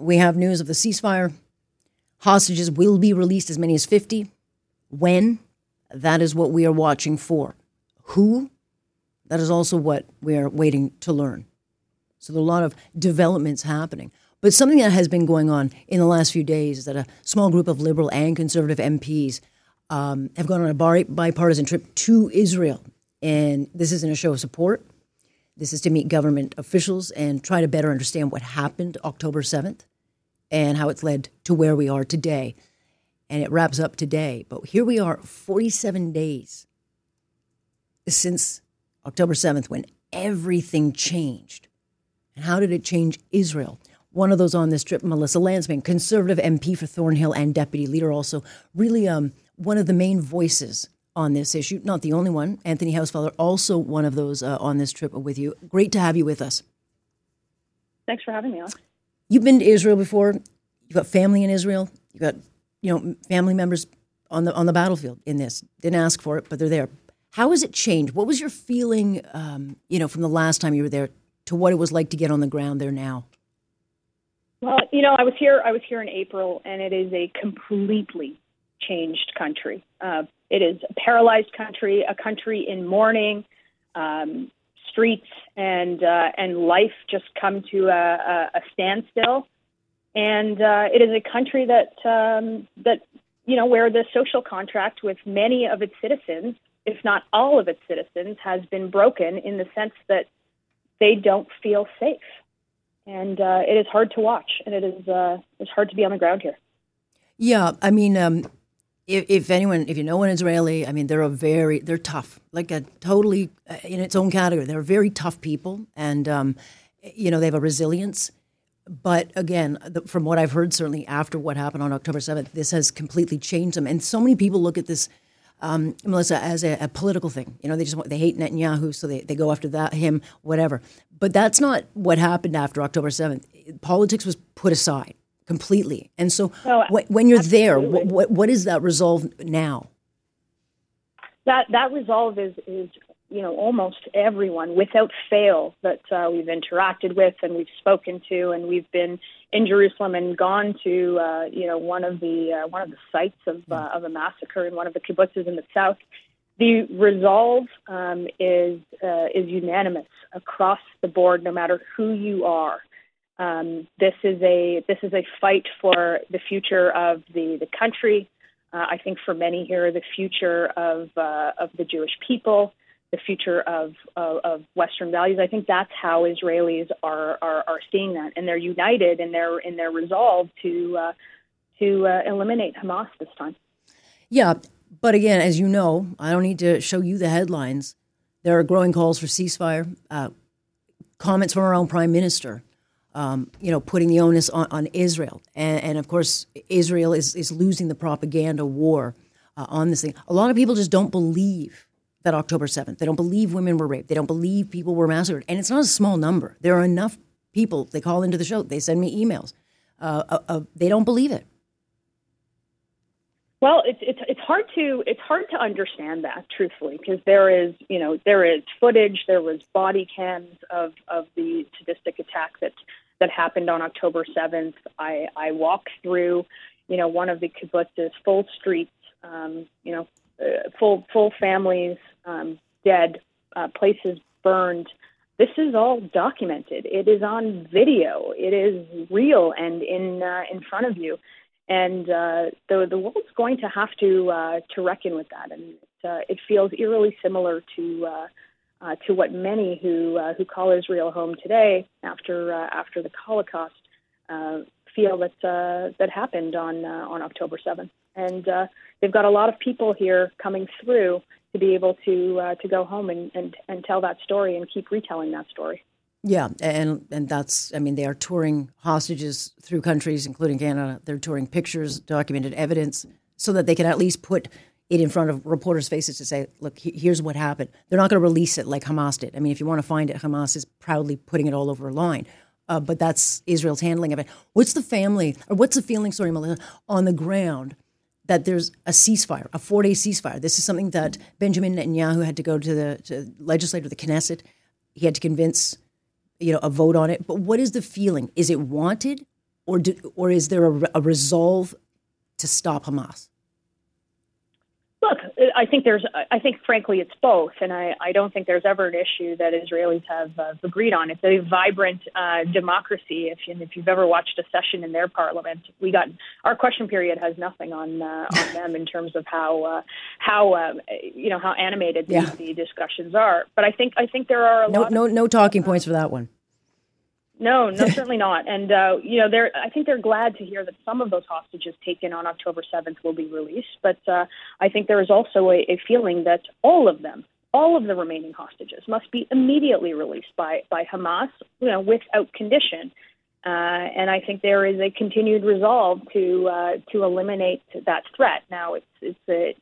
we have news of the ceasefire. Hostages will be released, as many as 50. When? That is what we are watching for. Who? That is also what we are waiting to learn. So there are a lot of developments happening. But something that has been going on in the last few days is that a small group of liberal and conservative MPs um, have gone on a bipartisan trip to Israel. And this isn't a show of support. This is to meet government officials and try to better understand what happened October 7th and how it's led to where we are today. And it wraps up today. But here we are, 47 days since October 7th, when everything changed. And how did it change Israel? One of those on this trip, Melissa Lantsman, conservative MP for Thornhill and deputy leader, also really um, one of the main voices on this issue. Not the only one. Anthony Housefather, also one of those uh, on this trip with you. Great to have you with us. Thanks for having me on. You've been to Israel before. You've got family in Israel. You've got you know family members on the on the battlefield in this. Didn't ask for it, but they're there. How has it changed? What was your feeling, um, you know, from the last time you were there to what it was like to get on the ground there now? Well, you know, I was here. I was here in April, and it is a completely changed country. Uh, it is a paralyzed country, a country in mourning. Um, streets and uh, and life just come to a, a, standstill, and uh, it is a country that um, that you know where the social contract with many of its citizens, if not all of its citizens, has been broken in the sense that they don't feel safe, and uh, it is hard to watch, and it is uh, it's hard to be on the ground here. Yeah, I mean, um, if, if, anyone, if you know an Israeli, I mean, they're a very, they're tough, like a totally uh, in its own category. They're very tough people, and um, you know they have a resilience. But again, the, from what I've heard, certainly after what happened on October seventh, this has completely changed them. And so many people look at this, um, Melissa, as a, a, political thing. You know, they just want, they hate Netanyahu, so they, they go after that him, whatever. But that's not what happened after October seventh. Politics was put aside completely. And so oh, when you're absolutely. there, what, what, what is that resolve now? That that resolve is is you know almost everyone without fail that uh, we've interacted with and we've spoken to and we've been in Jerusalem and gone to uh, you know one of the uh, one of the sites of uh, of a massacre in one of the kibbutzes in the south. The resolve um, is uh, is unanimous across the board, no matter who you are. Um, this is a this is a fight for the future of the the country. Uh, I think for many here, the future of uh, of the Jewish people, the future of, of, of Western values. I think that's how Israelis are are, are seeing that, and they're united in their in their resolve to uh, to uh, eliminate Hamas this time. Yeah, but again, as you know, I don't need to show you the headlines. There are growing calls for ceasefire. Uh, comments from our own prime minister um, you know, putting the onus on, on Israel. And, and, of course, Israel is, is losing the propaganda war uh, on this thing. A lot of people just don't believe that October 7th. They don't believe women were raped. They don't believe people were massacred. And it's not a small number. There are enough people, they call into the show, they send me emails. Uh, uh, they don't believe it. Well, it's it's it's hard to it's hard to understand that truthfully because there is you know there is footage there was body cams of of the sadistic attack that that happened on October seventh. I I walked through you know one of the kibbutz's full streets um, you know uh, full full families um, dead uh, places burned. This is all documented. It is on video. It is real and in uh, in front of you and uh, the the world's going to have to uh, to reckon with that, and it, uh, it feels eerily similar to uh, to what many who uh, who call Israel home today after uh, after the Holocaust uh, feel that uh, that happened on uh, on October seventh, and they've got a lot of people here coming through to be able to to go home and, and and tell that story and keep retelling that story. Yeah, and and that's I mean they are touring hostages through countries, including Canada. They're touring pictures, documented evidence, so that they can at least put it in front of reporters' faces to say, "Look, here's what happened." They're not going to release it like Hamas did. I mean, if you want to find it, Hamas is proudly putting it all over a line. Uh, but that's Israel's handling of it. What's the family, or what's the feeling, sorry, Melissa, on the ground that there's a ceasefire, a four day ceasefire? This is something that Benjamin Netanyahu had to go to the to legislature, the Knesset. He had to convince you know, a vote on it. But what is the feeling? Is it wanted or do, or is there a, a resolve to stop Hamas? Look, I think there's, I think frankly it's both, and I, I don't think there's ever an issue that Israelis have uh, agreed on. It's a vibrant uh, democracy. If, you, if you've ever watched a session in their parliament, we got our question period has nothing on uh, on them in terms of how uh, how um, you know how animated yeah. the, the, discussions are. But I think I think there are a no no no talking points for that one. No, no, certainly not. And uh, you know, they're I think they're glad to hear that some of those hostages taken on October 7th will be released. But uh, I think there is also a, a feeling that all of them, all of the remaining hostages, must be immediately released by by Hamas, you know, without condition. Uh, and I think there is a continued resolve to uh, to eliminate that threat. Now it's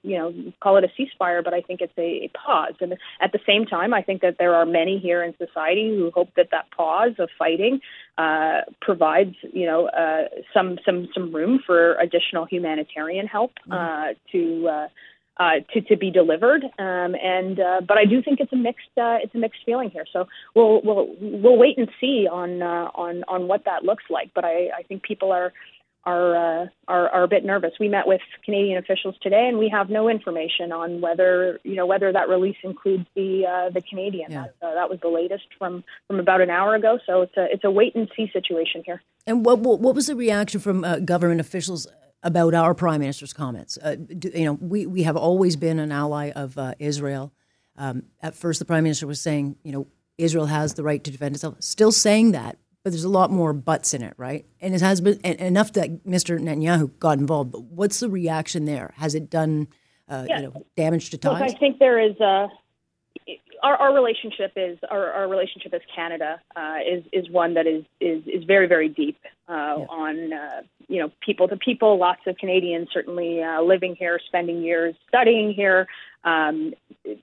you know call it a ceasefire, but I think it's a, a pause. And at the same time, I think that there are many here in society who hope that that pause of fighting uh, provides you know uh, some some some room for additional humanitarian help mm-hmm. uh, to uh, uh, to to be delivered. Um, and uh, but I do think it's a mixed uh, it's a mixed feeling here. So we'll we'll we'll wait and see on uh, on on what that looks like. But I, I think people are. Are, uh, are are a bit nervous. We met with Canadian officials today, and we have no information on whether you know whether that release includes the uh, the Canadian. Yeah. That, uh, that was the latest from from about an hour ago. So it's a it's a wait and see situation here. And what what, what was the reaction from uh, government officials about our prime minister's comments. Uh, you know, we, we have always been an ally of uh, Israel. Um, at first, the prime minister was saying, you know, Israel has the right to defend itself. Still saying that, but there's a lot more buts in it, right? And it has been enough that Mr. Netanyahu got involved. But what's the reaction there? Has it done, uh, yeah. you know, damage to ties? Look, I think there is a our, our relationship is our, our relationship as Canada uh, is is one that is is is very very deep uh, yeah. on uh, you know people to people. Lots of Canadians certainly uh, living here, spending years studying here. Um,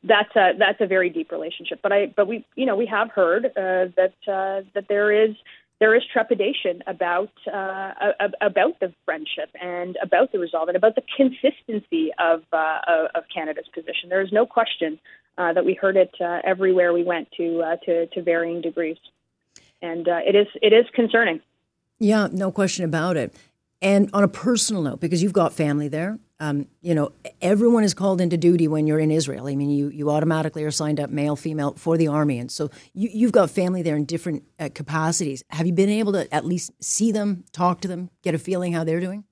that's a that's a very deep relationship. But I but we you know we have heard uh, that uh, that there is there is trepidation about uh, about the friendship and about the resolve and about the consistency of uh, of Canada's position. There is no question uh, that we heard it uh, everywhere we went to uh, to to varying degrees, and uh, it is it is concerning. Yeah, no question about it. And on a personal note, because you've got family there, um, you know, everyone is called into duty when you're in Israel. I mean, you, you automatically are signed up, male, female, for the army. And so you, have got family there in different uh, capacities. Have you been able to at least see them, talk to them, get a feeling how they're doing?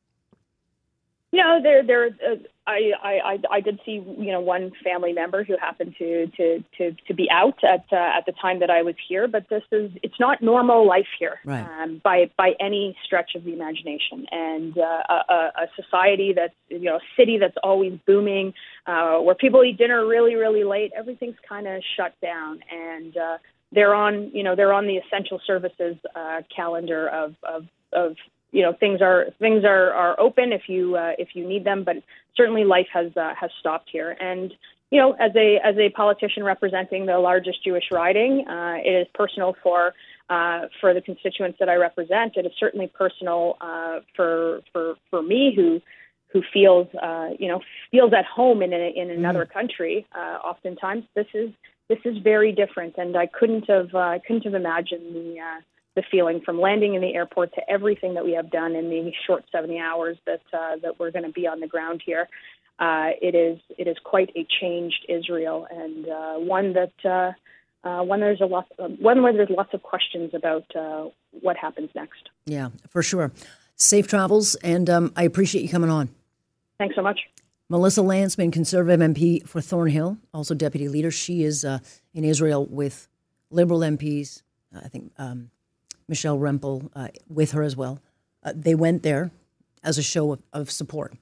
You know, they're, they're, uh, I, I, I did see, you know, one family member who happened to, to, to, to be out at, uh, at the time that I was here, but this is, it's not normal life here right. um, by, by any stretch of the imagination. And uh, a, a society that's, you know, a city that's always booming, uh, where people eat dinner really, really late, everything's kind of shut down. And, uh, they're on, you know, they're on the essential services uh, calendar of, of, of you know things are things are, are open if you uh, if you need them, but certainly life has uh, has stopped here. And you know, as a as a politician representing the largest Jewish riding, uh, it is personal for uh, for the constituents that I represent. It is certainly personal uh, for for for me who who feels uh, you know feels at home in a, in another mm. country. Uh, oftentimes, this is this is very different, and I couldn't have uh, couldn't have imagined the uh, the feeling from landing in the airport to everything that we have done in the short 70 hours that uh, that we're going to be on the ground here. Uh, it is it is quite a changed Israel and uh, one that uh, uh, one there's a lot one where there's lots of questions about uh, what happens next. Yeah, for sure. Safe travels, and um, I appreciate you coming on. Thanks so much. Melissa Lantsman, Conservative MP for Thornhill, also Deputy Leader. She is in Israel with Liberal MPs. I think um, Michelle Rempel uh, with her as well. Uh, they went there as a show of, of support.